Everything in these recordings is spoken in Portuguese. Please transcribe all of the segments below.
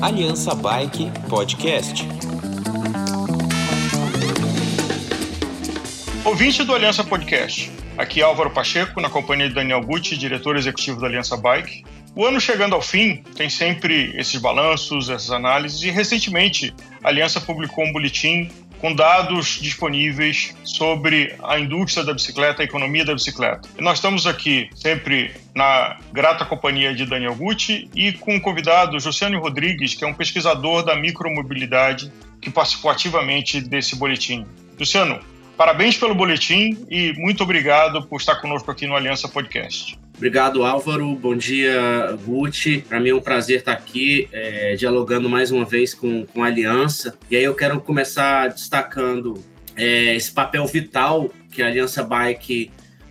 Aliança Bike Podcast. Ouvinte do Aliança Podcast. Aqui é Álvaro Pacheco, na companhia de Daniel Gucci, diretor executivo da Aliança Bike. O ano chegando ao fim, tem sempre esses balanços, essas análises, e recentemente a Aliança publicou um boletim com dados disponíveis sobre a indústria da bicicleta, a economia da bicicleta. E nós estamos aqui sempre na grata companhia de Daniel Gucci e com o convidado Josiane Rodrigues, que é um pesquisador da micromobilidade que participou ativamente desse boletim. Luciano, parabéns pelo boletim e muito obrigado por estar conosco aqui no Aliança Podcast. Obrigado, Álvaro. Bom dia, Gucci. Para mim é um prazer estar aqui é, dialogando mais uma vez com, com a Aliança. E aí eu quero começar destacando é, esse papel vital que a Aliança Bike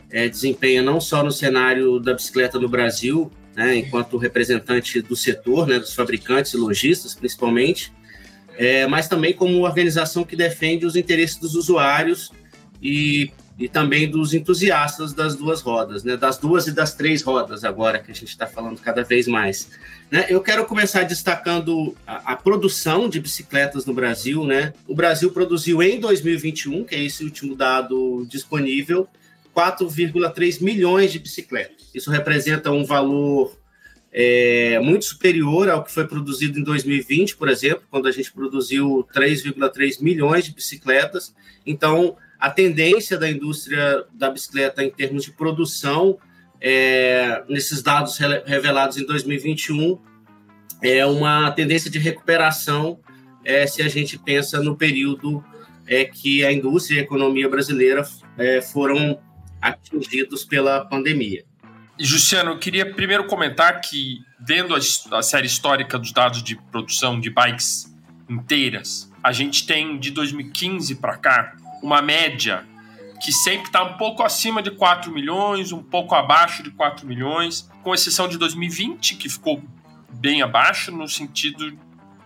é, desempenha não só no cenário da bicicleta no Brasil, né, enquanto representante do setor, né, dos fabricantes e lojistas, principalmente, é, mas também como organização que defende os interesses dos usuários e e também dos entusiastas das duas rodas, né? Das duas e das três rodas agora que a gente está falando cada vez mais. Né? Eu quero começar destacando a, a, produção de bicicletas no Brasil, né? O Brasil produziu em 2021, que é esse último dado disponível, 4,3 milhões de bicicletas. Isso representa um valor é, muito superior ao que foi produzido em 2020, por exemplo, quando a gente produziu 3,3 milhões de bicicletas. Então, a tendência da indústria da bicicleta em termos de produção, é, nesses dados revelados em 2021, é uma tendência de recuperação é, se a gente pensa no período é, que a indústria e a economia brasileira é, foram atingidos pela pandemia. Justiano, eu queria primeiro comentar que, vendo a, a série histórica dos dados de produção de bikes inteiras, a gente tem de 2015 para cá uma média que sempre está um pouco acima de 4 milhões, um pouco abaixo de 4 milhões, com exceção de 2020, que ficou bem abaixo, no sentido,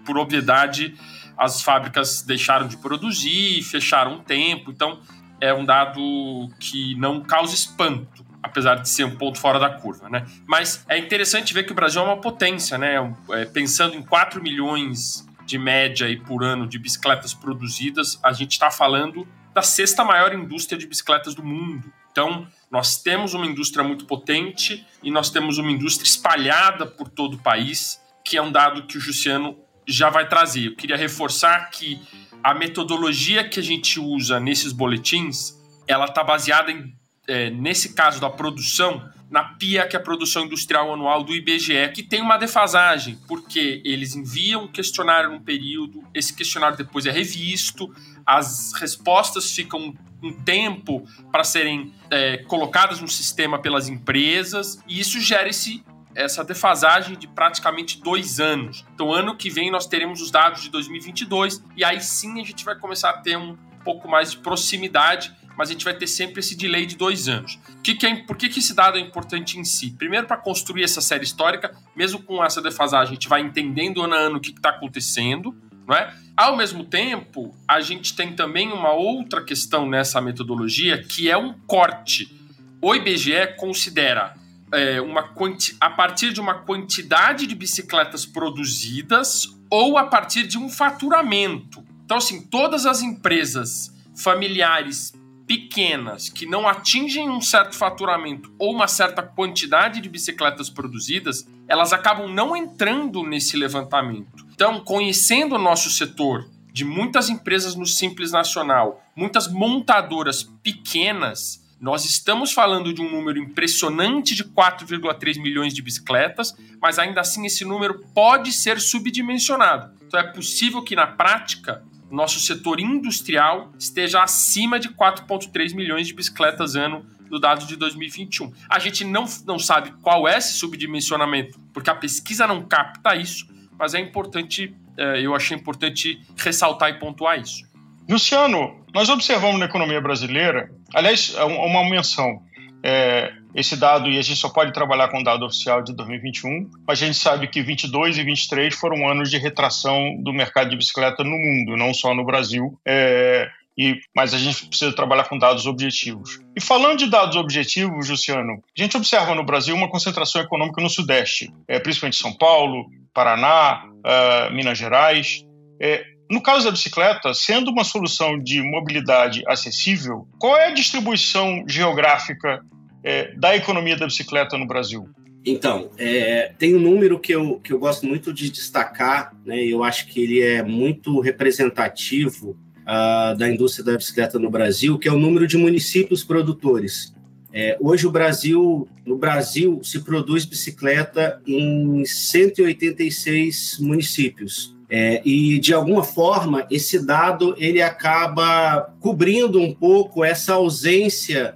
por obviedade, as fábricas deixaram de produzir, fecharam um tempo, então é um dado que não causa espanto, apesar de ser um ponto fora da curva, né? Mas é interessante ver que o Brasil é uma potência, né? É, pensando em 4 milhões de média e por ano de bicicletas produzidas, a gente está falando da sexta maior indústria de bicicletas do mundo. Então, nós temos uma indústria muito potente e nós temos uma indústria espalhada por todo o país, que é um dado que o Jussiano já vai trazer. Eu queria reforçar que a metodologia que a gente usa nesses boletins, ela está baseada em, é, nesse caso da produção, na PIA, que é a produção industrial anual do IBGE, que tem uma defasagem, porque eles enviam um questionário num período, esse questionário depois é revisto, as respostas ficam um tempo para serem é, colocadas no sistema pelas empresas, e isso gera esse, essa defasagem de praticamente dois anos. Então, ano que vem, nós teremos os dados de 2022, e aí sim a gente vai começar a ter um pouco mais de proximidade mas a gente vai ter sempre esse delay de dois anos. Que que é, por que, que esse dado é importante em si? Primeiro, para construir essa série histórica, mesmo com essa defasagem, a gente vai entendendo ano a ano o que está acontecendo, não é? Ao mesmo tempo, a gente tem também uma outra questão nessa metodologia, que é um corte. O IBGE considera é, uma quanti a partir de uma quantidade de bicicletas produzidas ou a partir de um faturamento. Então, assim, todas as empresas familiares pequenas que não atingem um certo faturamento ou uma certa quantidade de bicicletas produzidas, elas acabam não entrando nesse levantamento. Então, conhecendo o nosso setor de muitas empresas no Simples Nacional, muitas montadoras pequenas, nós estamos falando de um número impressionante de 4,3 milhões de bicicletas, mas ainda assim esse número pode ser subdimensionado. Então é possível que na prática nosso setor industrial esteja acima de 4,3 milhões de bicicletas ano do dado de 2021. A gente não, não sabe qual é esse subdimensionamento, porque a pesquisa não capta isso, mas é importante, é, eu achei importante ressaltar e pontuar isso. Luciano, nós observamos na economia brasileira, aliás, uma menção. É, esse dado, e a gente só pode trabalhar com o dado oficial de 2021, mas a gente sabe que 22 e 23 foram anos de retração do mercado de bicicleta no mundo, não só no Brasil. É, e, mas a gente precisa trabalhar com dados objetivos. E falando de dados objetivos, Luciano, a gente observa no Brasil uma concentração econômica no Sudeste, é, principalmente São Paulo, Paraná, uh, Minas Gerais. É, no caso da bicicleta, sendo uma solução de mobilidade acessível, qual é a distribuição geográfica é, da economia da bicicleta no Brasil? Então, é, tem um número que eu, que eu gosto muito de destacar, né, eu acho que ele é muito representativo uh, da indústria da bicicleta no Brasil, que é o número de municípios produtores. É, hoje o Brasil, no Brasil, se produz bicicleta em 186 municípios. É, e de alguma forma esse dado ele acaba cobrindo um pouco essa ausência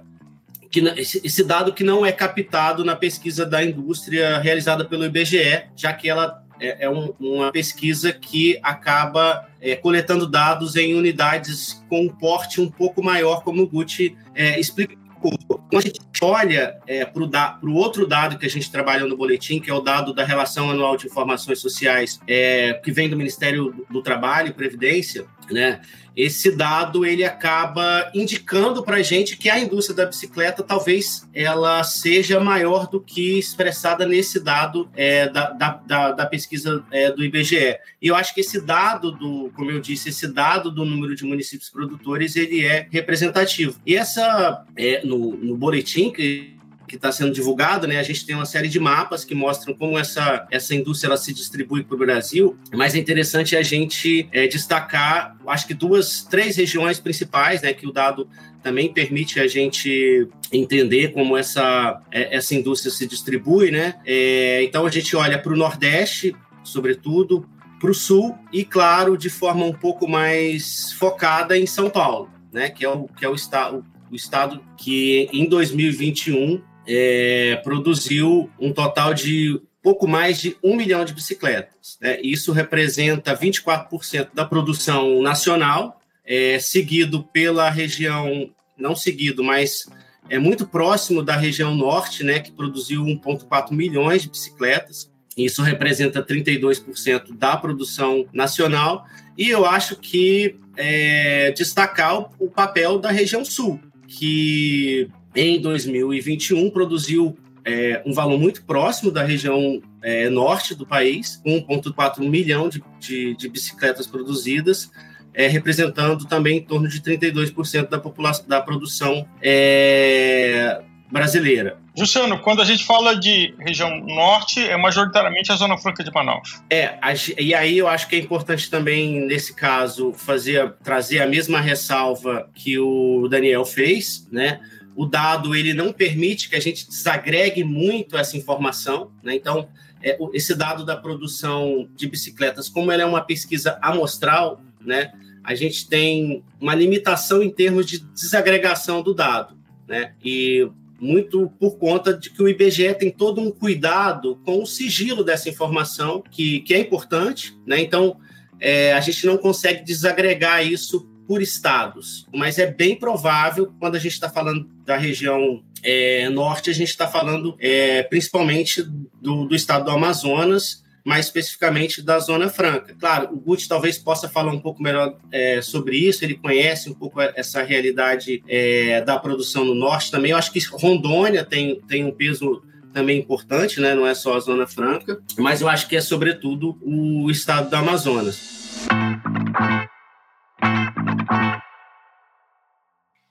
que esse dado que não é captado na pesquisa da indústria realizada pelo IBGE, já que ela é, é um, uma pesquisa que acaba é, coletando dados em unidades com um porte um pouco maior, como o Gucci é, explicou quando a gente olha é, para o outro dado que a gente trabalha no boletim, que é o dado da Relação Anual de Informações Sociais, é, que vem do Ministério do Trabalho e Previdência, né? esse dado ele acaba indicando para a gente que a indústria da bicicleta talvez ela seja maior do que expressada nesse dado é, da, da, da, pesquisa é, do IBGE. E eu acho que esse dado do, como eu disse, esse dado do número de municípios produtores ele é representativo. E essa é, no, no boletim que que está sendo divulgado, né? A gente tem uma série de mapas que mostram como essa, essa indústria ela se distribui para o Brasil. Mas é interessante a gente é, destacar, acho que duas, três regiões principais, né? Que o dado também permite a gente entender como essa, é, essa indústria se distribui, né? É, então a gente olha para o Nordeste, sobretudo, para o Sul e, claro, de forma um pouco mais focada em São Paulo, né? Que é o, que é o, estado, o estado que em 2021 é, produziu um total de pouco mais de um milhão de bicicletas. Né? Isso representa 24% da produção nacional, é, seguido pela região, não seguido, mas é muito próximo da região norte, né, que produziu 1,4 milhões de bicicletas. Isso representa 32% da produção nacional. E eu acho que é, destacar o, o papel da região sul, que em 2021 produziu é, um valor muito próximo da região é, norte do país, 1,4 milhão de, de, de, bicicletas produzidas, é, representando também em torno de 32% da população da produção é, brasileira. Luciano, quando a gente fala de região norte, é majoritariamente a Zona Franca de Manaus. É, e aí eu acho que é importante também, nesse caso, fazer, trazer a mesma ressalva que o Daniel fez, né? O dado ele não permite que a gente desagregue muito essa informação, né? Então, é, esse dado da produção de bicicletas, como ela é uma pesquisa amostral, né? A gente tem uma limitação em termos de desagregação do dado, né? E muito por conta de que o IBGE tem todo um cuidado com o sigilo dessa informação, que, que é importante, né? Então, é, a gente não consegue desagregar isso por estados, mas é bem provável, quando a gente está falando da região é, norte, a gente está falando é, principalmente do, do, estado do Amazonas, mais especificamente da Zona Franca. Claro, o Guti talvez possa falar um pouco melhor é, sobre isso, ele conhece um pouco essa realidade é, da produção no norte também. Eu acho que Rondônia tem, tem um peso também importante, né? não é só a Zona Franca, mas eu acho que é sobretudo o estado do Amazonas.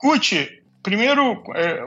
Gucci, primeiro, é,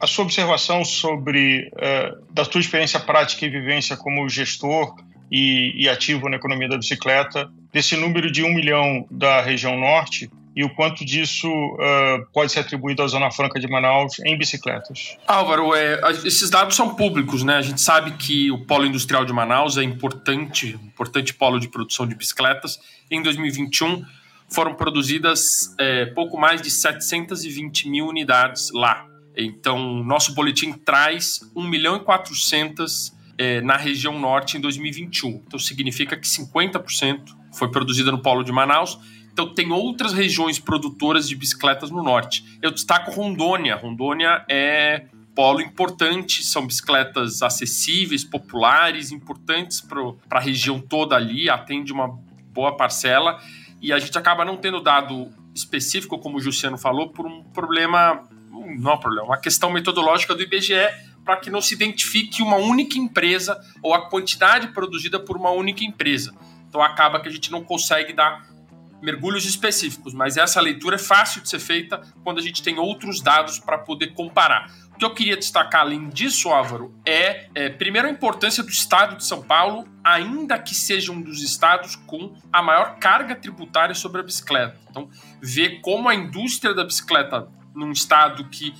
a, sua observação sobre, é, da sua experiência prática e vivência como gestor e, ativo na economia da bicicleta, desse número de um milhão da região norte e o quanto disso uh, pode ser atribuído à Zona Franca de Manaus em bicicletas. Álvaro, é, esses dados são públicos, né? A gente sabe que o polo industrial de Manaus é importante, importante polo de produção de bicicletas. Em 2021, foram produzidas é, pouco mais de 720 mil unidades lá. Então, nosso boletim traz 1 milhão e 400 é, na região norte em 2021. Então, significa que 50% foi produzida no polo de Manaus. Então, tem outras regiões produtoras de bicicletas no norte. Eu destaco Rondônia. Rondônia é polo importante, são bicicletas acessíveis, populares, importantes para a região toda ali, atende uma boa parcela e a gente acaba não tendo dado específico, como o Jussiano falou, por um problema, não é um problema, uma questão metodológica do IBGE para que não se identifique uma única empresa ou a quantidade produzida por uma única empresa. Então acaba que a gente não consegue dar mergulhos específicos, mas essa leitura é fácil de ser feita quando a gente tem outros dados para poder comparar. O que eu queria destacar além disso, Álvaro, é, é, primeiro a importância do estado de São Paulo, ainda que seja um dos estados com a maior carga tributária sobre a bicicleta. Então, ver como a indústria da bicicleta num estado que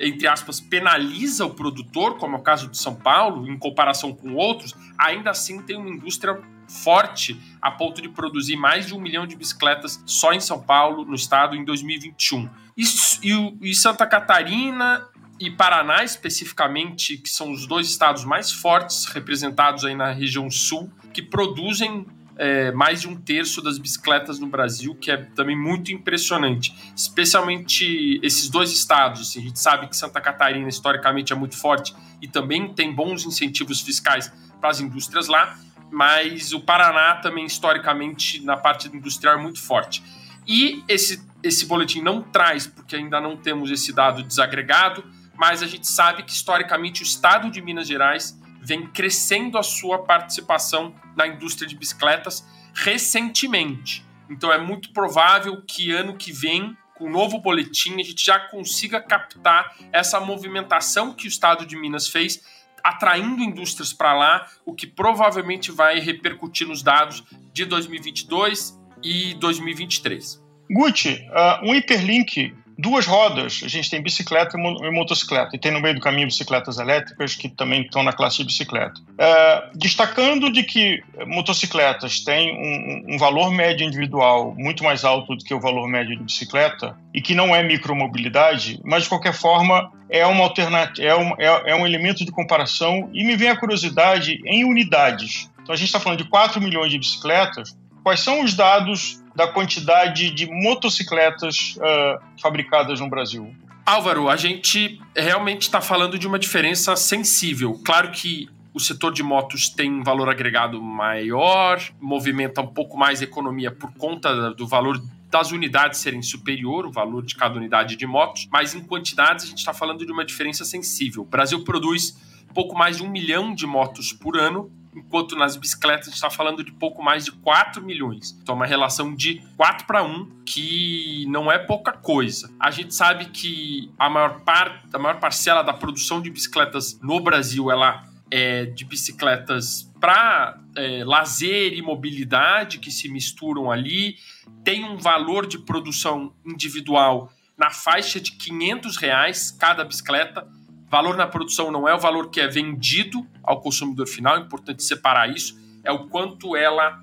entre aspas, penaliza o produtor, como é o caso de São Paulo, em comparação com outros, ainda assim tem uma indústria forte a ponto de produzir mais de um milhão de bicicletas só em São Paulo, no estado, em 2021. E, e, e Santa Catarina e Paraná, especificamente, que são os dois estados mais fortes representados aí na região sul, que produzem é, mais de um terço das bicicletas no Brasil, que é também muito impressionante. Especialmente esses dois estados. Assim, a gente sabe que Santa Catarina, historicamente, é muito forte e também tem bons incentivos fiscais para as indústrias lá mas o Paraná também, historicamente, na parte industrial, é muito forte. E esse, esse boletim não traz, porque ainda não temos esse dado desagregado, mas a gente sabe que, historicamente, o estado de Minas Gerais vem crescendo a sua participação na indústria de bicicletas recentemente. Então, é muito provável que ano que vem, com o novo boletim, a gente já consiga captar essa movimentação que o estado de Minas fez atraindo indústrias para lá, o que provavelmente vai repercutir nos dados de 2022 e 2023. Gucci, uh, um hiperlink, duas rodas, a gente tem bicicleta e motocicleta, e tem no meio do caminho bicicletas elétricas que também estão na classe de bicicleta. Uh, destacando de que motocicletas têm um, um, valor médio individual muito mais alto do que o valor médio de bicicleta, e que não é micromobilidade, mas de qualquer forma é uma alternativa, é um, é, é um elemento de comparação e me vem a curiosidade em unidades. Então a gente está falando de 4 milhões de bicicletas. Quais são os dados da quantidade de motocicletas uh, fabricadas no Brasil? Álvaro, a gente realmente está falando de uma diferença sensível. Claro que o setor de motos tem um valor agregado maior, movimenta um pouco mais a economia por conta do valor das unidades serem superior, o valor de cada unidade de motos, mas em quantidades a gente está falando de uma diferença sensível. O Brasil produz pouco mais de um milhão de motos por ano, enquanto nas bicicletas a gente está falando de pouco mais de 4 milhões. Então, uma relação de 4 para 1, que não é pouca coisa. A gente sabe que a maior parte, a maior parcela da produção de bicicletas no Brasil, ela é de bicicletas para é, lazer e mobilidade que se misturam ali tem um valor de produção individual na faixa de 500 reais cada bicicleta. Valor na produção não é o valor que é vendido ao consumidor final, é importante separar isso. É o quanto ela,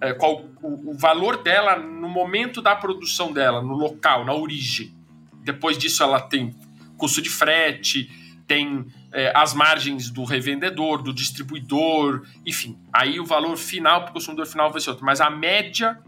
é, qual o, o valor dela no momento da produção dela, no local, na origem. Depois disso, ela tem custo de frete, tem é, as margens do revendedor, do distribuidor, enfim. Aí o valor final para o consumidor final vai ser outro. Mas a média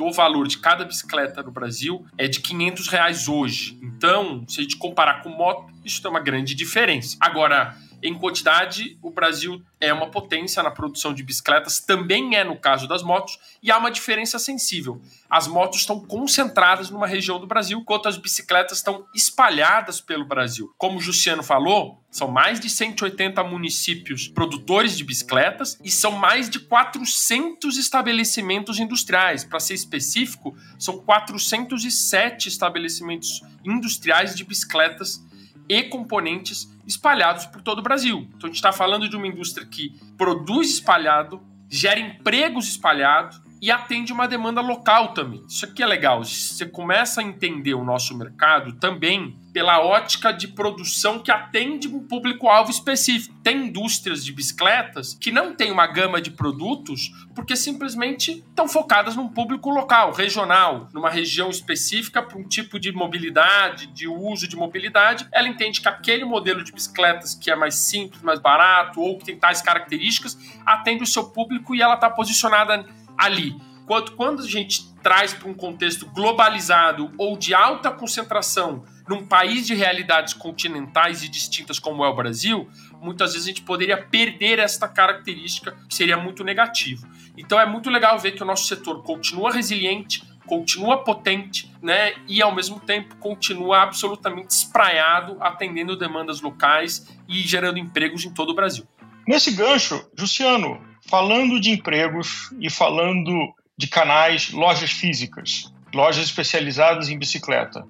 do valor de cada bicicleta no Brasil é de 500 reais hoje. Então, se a gente comparar com moto, isso tem uma grande diferença. Agora, em quantidade, o Brasil é uma potência na produção de bicicletas, também é no caso das motos, e há uma diferença sensível. As motos estão concentradas numa região do Brasil, enquanto as bicicletas estão espalhadas pelo Brasil. Como o Jussiano falou, são mais de 180 municípios produtores de bicicletas e são mais de 400 estabelecimentos industriais. Para ser específico, são 407 estabelecimentos industriais de bicicletas e componentes espalhados por todo o Brasil. Então a gente está falando de uma indústria que produz espalhado, gera empregos espalhados e atende uma demanda local também. Isso aqui é legal. Você começa a entender o nosso mercado também pela ótica de produção que atende um público-alvo específico. Tem indústrias de bicicletas que não têm uma gama de produtos porque simplesmente estão focadas num público local, regional, numa região específica para um tipo de mobilidade, de uso de mobilidade. Ela entende que aquele modelo de bicicletas que é mais simples, mais barato ou que tem tais características atende o seu público e ela está posicionada ali. Quanto quando a gente traz para um contexto globalizado ou de alta concentração num país de realidades continentais e distintas como é o Brasil, muitas vezes a gente poderia perder esta característica, que seria muito negativo. Então é muito legal ver que o nosso setor continua resiliente, continua potente, né? E ao mesmo tempo continua absolutamente espraiado, atendendo demandas locais e gerando empregos em todo o Brasil. Nesse gancho, Luciano, falando de empregos e falando de canais, lojas físicas, lojas especializadas em bicicleta,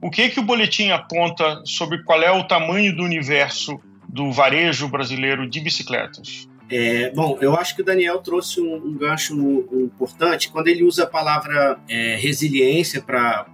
o que que o boletim aponta sobre qual é o tamanho do universo do varejo brasileiro de bicicletas? É, bom, eu acho que o Daniel trouxe um, um gancho importante quando ele usa a palavra é, resiliência para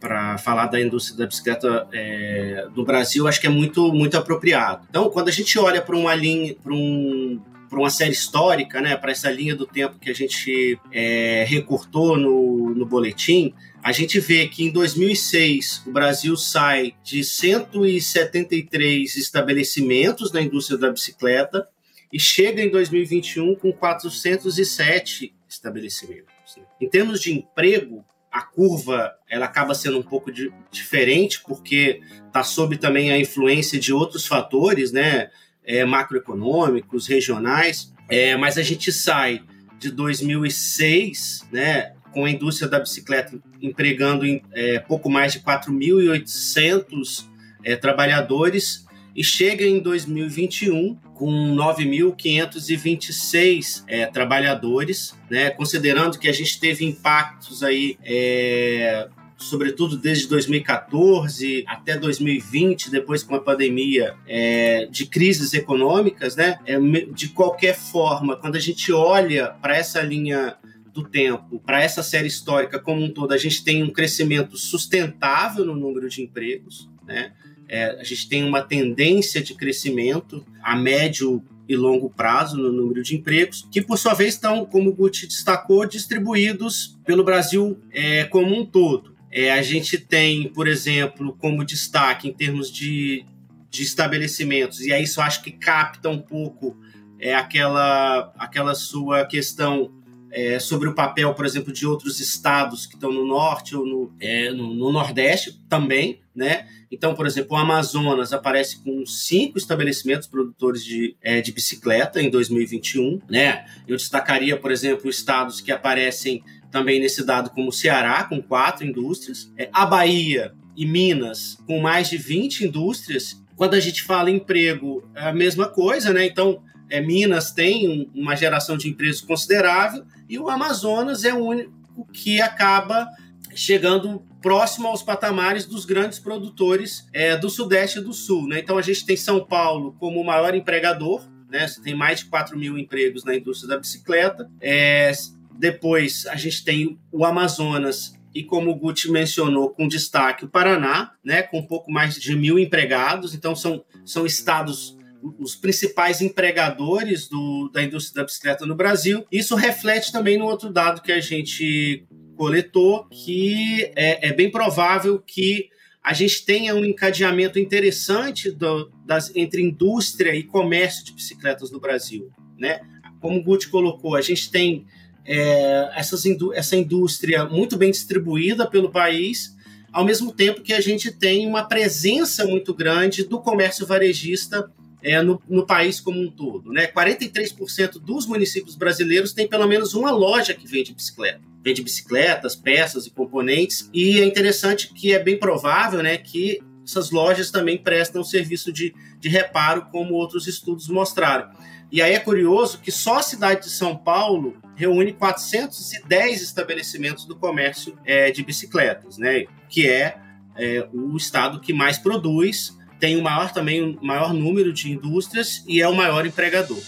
para falar da indústria da bicicleta é, do Brasil, acho que é muito muito apropriado. Então, quando a gente olha para uma linha, para um para uma série histórica, né, para essa linha do tempo que a gente é, recortou no, no boletim, a gente vê que em 2006 o Brasil sai de 173 estabelecimentos da indústria da bicicleta e chega em 2021 com 407 estabelecimentos. Né? Em termos de emprego, a curva ela acaba sendo um pouco de, diferente porque está sob também a influência de outros fatores, né, é, macroeconômicos, regionais. É, mas a gente sai de 2006, né, com a indústria da bicicleta empregando em, é, pouco mais de 4.800 é, trabalhadores e chega em 2021 com 9.526 é, trabalhadores, né? Considerando que a gente teve impactos aí é, sobretudo desde 2014 até 2020, depois com a pandemia, é, de crises econômicas, né? É, de qualquer forma, quando a gente olha para essa linha do tempo, para essa série histórica como um todo, a gente tem um crescimento sustentável no número de empregos, né? É, a gente tem uma tendência de crescimento a médio e longo prazo no número de empregos, que por sua vez estão, como o Guti destacou, distribuídos pelo Brasil é, como um todo. É, a gente tem, por exemplo, como destaque em termos de, de estabelecimentos, e aí isso acho que capta um pouco é, aquela, aquela sua questão é, sobre o papel, por exemplo, de outros estados que estão no norte ou no, é, no, no, nordeste também, né? Então, por exemplo, o Amazonas aparece com cinco estabelecimentos produtores de, é, de bicicleta em 2021, né? Eu destacaria, por exemplo, estados que aparecem também nesse dado como o Ceará, com quatro indústrias, é, a Bahia e Minas, com mais de 20 indústrias. Quando a gente fala em emprego, é a mesma coisa, né? Então, é, Minas tem uma geração de empregos considerável e o Amazonas é o único que acaba chegando próximo aos patamares dos grandes produtores é, do Sudeste e do Sul. Né? Então a gente tem São Paulo como o maior empregador, né? Tem mais de 4 mil empregos na indústria da bicicleta. É, depois a gente tem o Amazonas e como o Guti mencionou, com destaque o Paraná, né, com um pouco mais de mil empregados. Então são, são estados os principais empregadores do, da indústria da bicicleta no Brasil. Isso reflete também no outro dado que a gente coletou, que é, é bem provável que a gente tenha um encadeamento interessante do, das, entre indústria e comércio de bicicletas no Brasil. Né? Como o Guti colocou, a gente tem é, essa indústria muito bem distribuída pelo país, ao mesmo tempo que a gente tem uma presença muito grande do comércio varejista é, no, no, país como um todo. Né? 43% dos municípios brasileiros têm pelo menos uma loja que vende bicicleta. Vende bicicletas, peças e componentes. E é interessante que é bem provável né, que essas lojas também prestam serviço de, de reparo, como outros estudos mostraram. E aí é curioso que só a cidade de São Paulo reúne 410 estabelecimentos do comércio é, de bicicletas, né? que é, é o estado que mais produz tem o maior também o maior número de indústrias e é o maior empregador.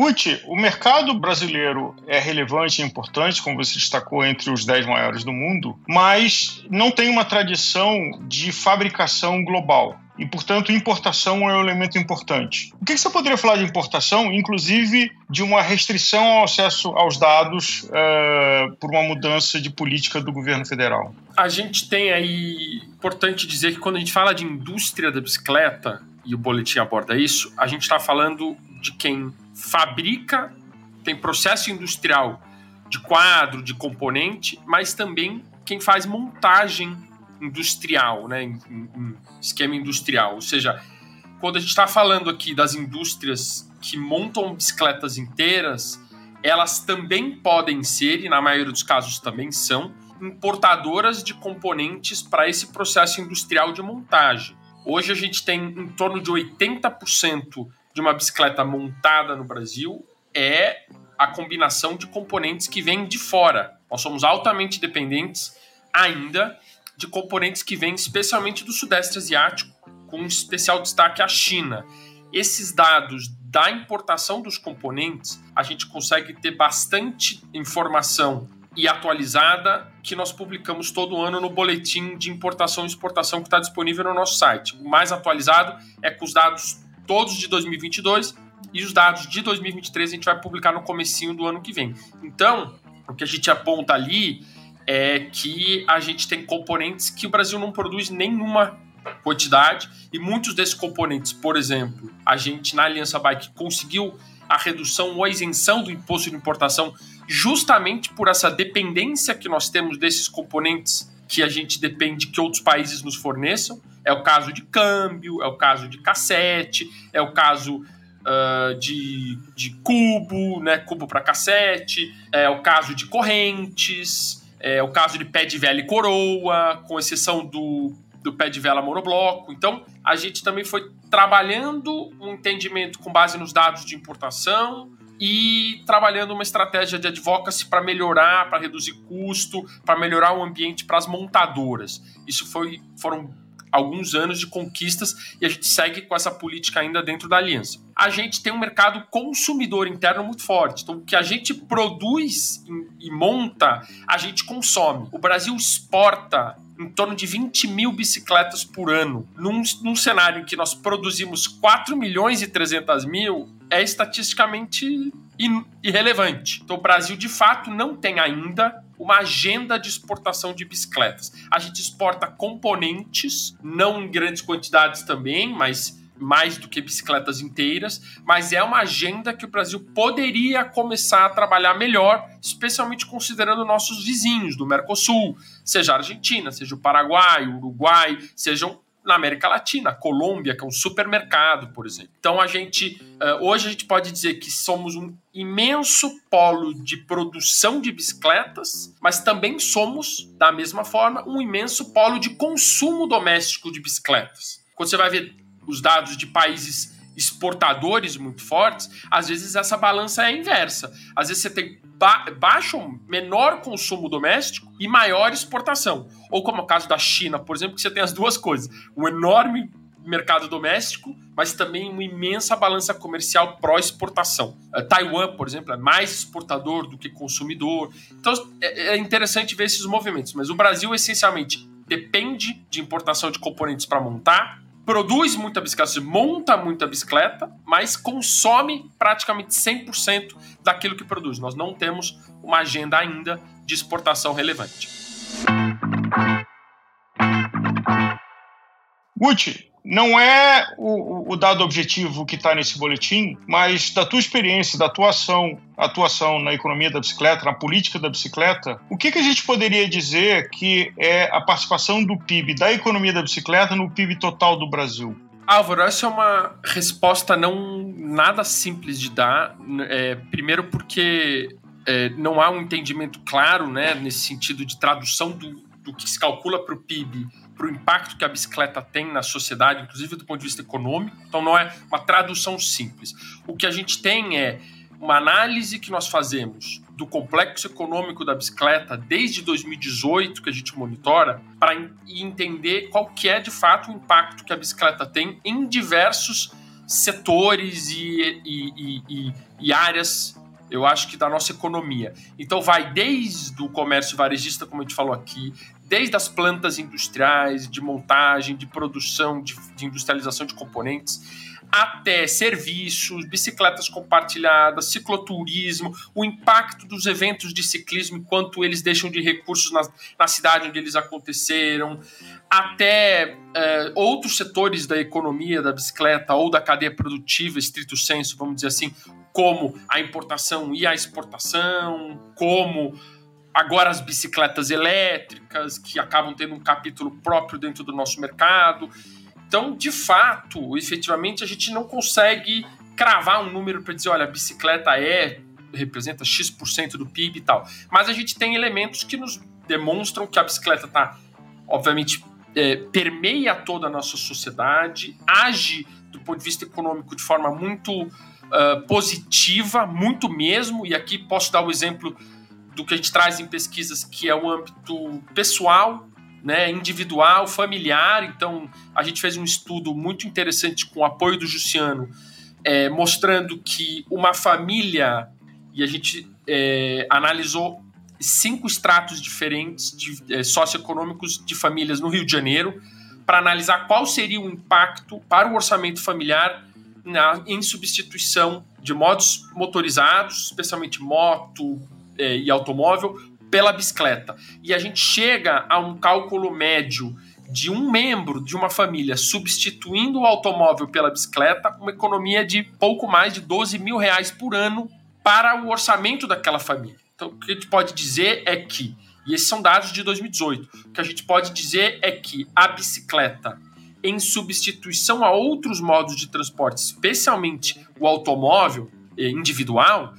Gucci, o mercado brasileiro é relevante e importante, como você destacou, entre os 10 maiores do mundo, mas não tem uma tradição de fabricação global e, portanto, importação é um elemento importante. O que você poderia falar de importação, inclusive de uma restrição ao acesso aos dados uh, por uma mudança de política do governo federal? A gente tem aí, importante dizer que quando a gente fala de indústria da bicicleta, e o boletim aborda isso, a gente está falando de quem fabrica, tem processo industrial de quadro, de componente, mas também quem faz montagem industrial, né, em, em esquema industrial. Ou seja, quando a gente está falando aqui das indústrias que montam bicicletas inteiras, elas também podem ser, e na maioria dos casos também são, importadoras de componentes para esse processo industrial de montagem. Hoje a gente tem em torno de 80% de uma bicicleta montada no Brasil é a combinação de componentes que vêm de fora. Nós somos altamente dependentes ainda de componentes que vêm especialmente do Sudeste Asiático, com especial destaque à China. Esses dados da importação dos componentes, a gente consegue ter bastante informação e atualizada que nós publicamos todo ano no boletim de importação e exportação que está disponível no nosso site. O mais atualizado é com os dados todos de 2022 e os dados de 2023 a gente vai publicar no comecinho do ano que vem. Então, o que a gente aponta ali é que a gente tem componentes que o Brasil não produz nenhuma quantidade e muitos desses componentes, por exemplo, a gente na Aliança Bike conseguiu a redução ou a isenção do imposto de importação justamente por essa dependência que nós temos desses componentes que a gente depende que outros países nos forneçam. É o caso de câmbio, é o caso de cassete, é o caso uh, de, de cubo, né, cubo para cassete, é o caso de correntes, é o caso de pé de vela e coroa, com exceção do do pé de vela monobloco. Então, a gente também foi trabalhando um entendimento com base nos dados de importação e trabalhando uma estratégia de advocacy para melhorar, para reduzir custo, para melhorar o ambiente para as montadoras. Isso foi, foram alguns anos de conquistas e a gente segue com essa política ainda dentro da aliança. A gente tem um mercado consumidor interno muito forte. Então, o que a gente produz e monta, a gente consome. O Brasil exporta em torno de 20 mil bicicletas por ano. Num, num cenário em que nós produzimos 4 milhões e 300 mil, é estatisticamente irrelevante. Então, o Brasil, de fato, não tem ainda uma agenda de exportação de bicicletas. A gente exporta componentes, não em grandes quantidades também, mas mais do que bicicletas inteiras, mas é uma agenda que o Brasil poderia começar a trabalhar melhor, especialmente considerando nossos vizinhos do Mercosul, seja a Argentina, seja o Paraguai, o Uruguai, sejam na América Latina, Colômbia, que é um supermercado, por exemplo. Então a gente eh, hoje a gente pode dizer que somos um imenso polo de produção de bicicletas, mas também somos, da mesma forma, um imenso polo de consumo doméstico de bicicletas. Quando você vai ver os dados de países exportadores muito fortes, às vezes essa balança é inversa. Às vezes você tem ba baixo, menor consumo doméstico e maior exportação. Ou como é o caso da China, por exemplo, que você tem as duas coisas. Um enorme mercado doméstico, mas também uma imensa balança comercial pró-exportação. Uh, Taiwan, por exemplo, é mais exportador do que consumidor. Então é, é interessante ver esses movimentos. Mas o Brasil, essencialmente, depende de importação de componentes para montar, produz muita bicicleta, monta muita bicicleta, mas consome praticamente 100% daquilo que produz. Nós não temos uma agenda ainda de exportação relevante. Gucci, não é o, o dado objetivo que está nesse boletim, mas da tua experiência, da tua ação, atuação na economia da bicicleta, na política da bicicleta, o que, que a gente poderia dizer que é a participação do PIB, da economia da bicicleta, no PIB total do Brasil? Álvaro, essa é uma resposta não nada simples de dar. É, primeiro porque é, não há um entendimento claro, né, nesse sentido de tradução do, do que se calcula para o PIB para o impacto que a bicicleta tem na sociedade, inclusive do ponto de vista econômico. Então, não é uma tradução simples. O que a gente tem é uma análise que nós fazemos do complexo econômico da bicicleta desde 2018 que a gente monitora para entender qual que é de fato o impacto que a bicicleta tem em diversos setores e, e, e, e áreas eu acho que da nossa economia. Então vai desde o comércio varejista, como a gente falou aqui, desde as plantas industriais, de montagem, de produção, de, de industrialização de componentes, até serviços, bicicletas compartilhadas, cicloturismo, o impacto dos eventos de ciclismo enquanto eles deixam de recursos na, na cidade onde eles aconteceram, até é, outros setores da economia da bicicleta ou da cadeia produtiva, estrito senso, vamos dizer assim, como a importação e a exportação, como agora as bicicletas elétricas, que acabam tendo um capítulo próprio dentro do nosso mercado. Então, de fato, efetivamente, a gente não consegue cravar um número para dizer, olha, a bicicleta é representa X% do PIB e tal. Mas a gente tem elementos que nos demonstram que a bicicleta está, obviamente, é, permeia toda a nossa sociedade, age do ponto de vista econômico de forma muito uh, positiva, muito mesmo, e aqui posso dar o exemplo do que a gente traz em pesquisas, que é o âmbito pessoal, né, individual, familiar. Então, a gente fez um estudo muito interessante com o apoio do Jussiano, é, mostrando que uma família, e a gente é, analisou cinco estratos diferentes de, é, socioeconômicos de famílias no Rio de Janeiro, para analisar qual seria o impacto para o orçamento familiar na, em substituição de modos motorizados, especialmente moto é, e automóvel, pela bicicleta. E a gente chega a um cálculo médio de um membro de uma família substituindo o automóvel pela bicicleta, uma economia de pouco mais de 12 mil reais por ano para o orçamento daquela família. Então, o que a gente pode dizer é que, e esses são dados de 2018, o que a gente pode dizer é que a bicicleta, em substituição a outros modos de transporte, especialmente o automóvel eh, individual,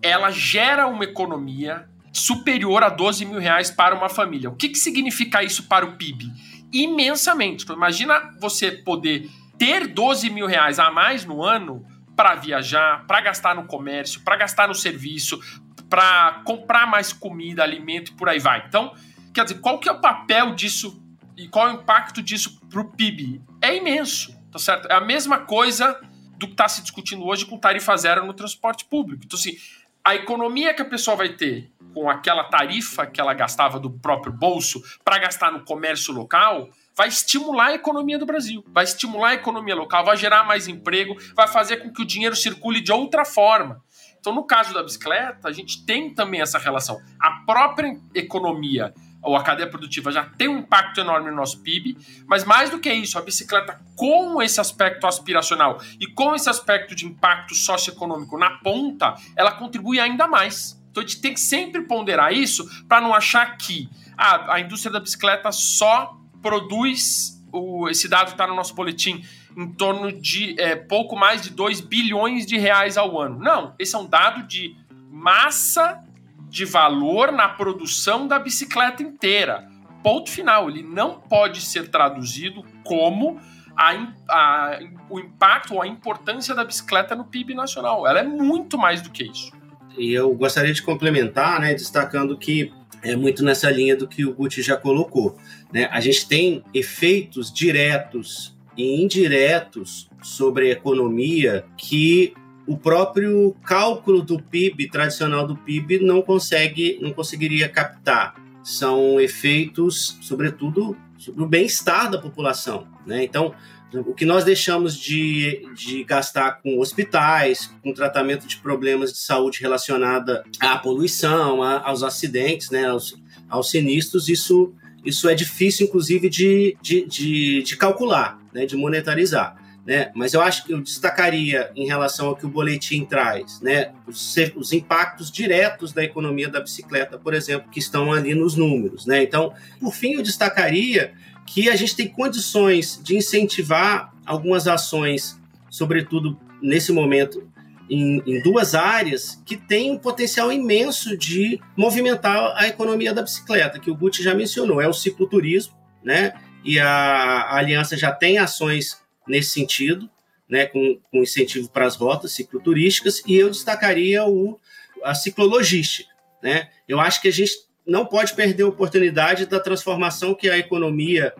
ela gera uma economia superior a 12 mil reais para uma família. O que, que significa isso para o PIB? Imensamente. Então, imagina você poder ter 12 mil reais a mais no ano para viajar, para gastar no comércio, para gastar no serviço, para comprar mais comida, alimento e por aí vai. Então, quer dizer, qual que é o papel disso e qual é o impacto disso para o PIB? É imenso, tá certo? É a mesma coisa do que está se discutindo hoje com tarifa zero no transporte público. Então, assim, a economia que a pessoa vai ter com aquela tarifa que ela gastava do próprio bolso para gastar no comércio local vai estimular a economia do Brasil, vai estimular a economia local, vai gerar mais emprego, vai fazer com que o dinheiro circule de outra forma. Então, no caso da bicicleta, a gente tem também essa relação. A própria economia ou a cadeia produtiva já tem um impacto enorme no nosso PIB, mas mais do que isso, a bicicleta com esse aspecto aspiracional e com esse aspecto de impacto socioeconômico na ponta, ela contribui ainda mais. Então a gente tem que sempre ponderar isso para não achar que ah, a indústria da bicicleta só produz, o, esse dado está no nosso boletim, em torno de é, pouco mais de 2 bilhões de reais ao ano. Não, esse é um dado de massa de valor na produção da bicicleta inteira. Ponto final. Ele não pode ser traduzido como a, a, o impacto ou a importância da bicicleta no PIB nacional. Ela é muito mais do que isso. E eu gostaria de complementar, né, destacando que é muito nessa linha do que o Guti já colocou. Né? A gente tem efeitos diretos e indiretos sobre a economia que o próprio cálculo do PIB tradicional do PIB não consegue, não conseguiria captar. São efeitos, sobretudo, sobre o bem-estar da população. Né? Então, o que nós deixamos de, de gastar com hospitais, com tratamento de problemas de saúde relacionada à poluição, a, aos acidentes, né, aos, aos sinistros, isso, isso é difícil, inclusive, de, de, de, de calcular, né, de monetarizar. Né? Mas eu acho que eu destacaria em relação ao que o boletim traz, né? Os, os, impactos diretos da economia da bicicleta, por exemplo, que estão ali nos números, né? Então, por fim, eu destacaria que a gente tem condições de incentivar algumas ações, sobretudo nesse momento, em, em, duas áreas que têm um potencial imenso de movimentar a economia da bicicleta, que o Guti já mencionou, é o cicloturismo, né? E a, a Aliança já tem ações nesse sentido, né, com, com incentivo para as rotas cicloturísticas, e eu destacaria o, a ciclologística. Né? Eu acho que a gente não pode perder a oportunidade da transformação que a economia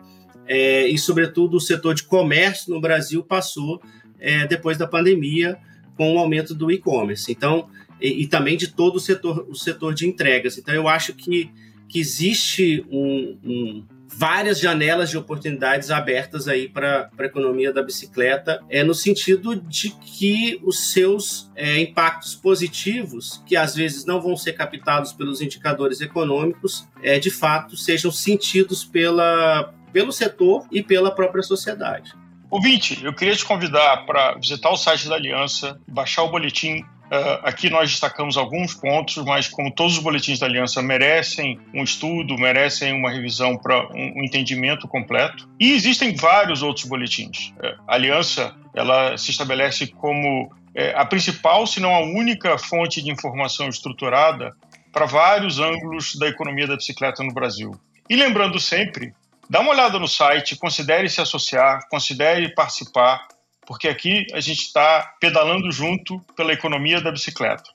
é, e, sobretudo, o setor de comércio no Brasil passou é, depois da pandemia, com o aumento do e-commerce. Então, e, e, também de todo o setor, o setor de entregas. Então, eu acho que, que existe um, um várias janelas de oportunidades abertas aí para a economia da bicicleta, é no sentido de que os seus é, impactos positivos, que às vezes não vão ser captados pelos indicadores econômicos, é, de fato sejam sentidos pela, pelo setor e pela própria sociedade. Ouvinte, eu queria te convidar para visitar o site da Aliança, baixar o boletim Uh, aqui nós destacamos alguns pontos, mas como todos os boletins da Aliança merecem um estudo, merecem uma revisão para um, entendimento completo. E existem vários outros boletins. Uh, a Aliança ela se estabelece como é, a principal, se não a única fonte de informação estruturada para vários ângulos da economia da bicicleta no Brasil. E lembrando sempre, dá uma olhada no site, considere se associar, considere participar, porque aqui a gente está pedalando junto pela economia da bicicleta.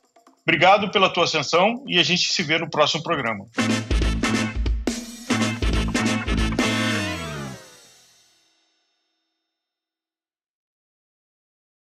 Obrigado pela tua atenção e a gente se vê no próximo programa.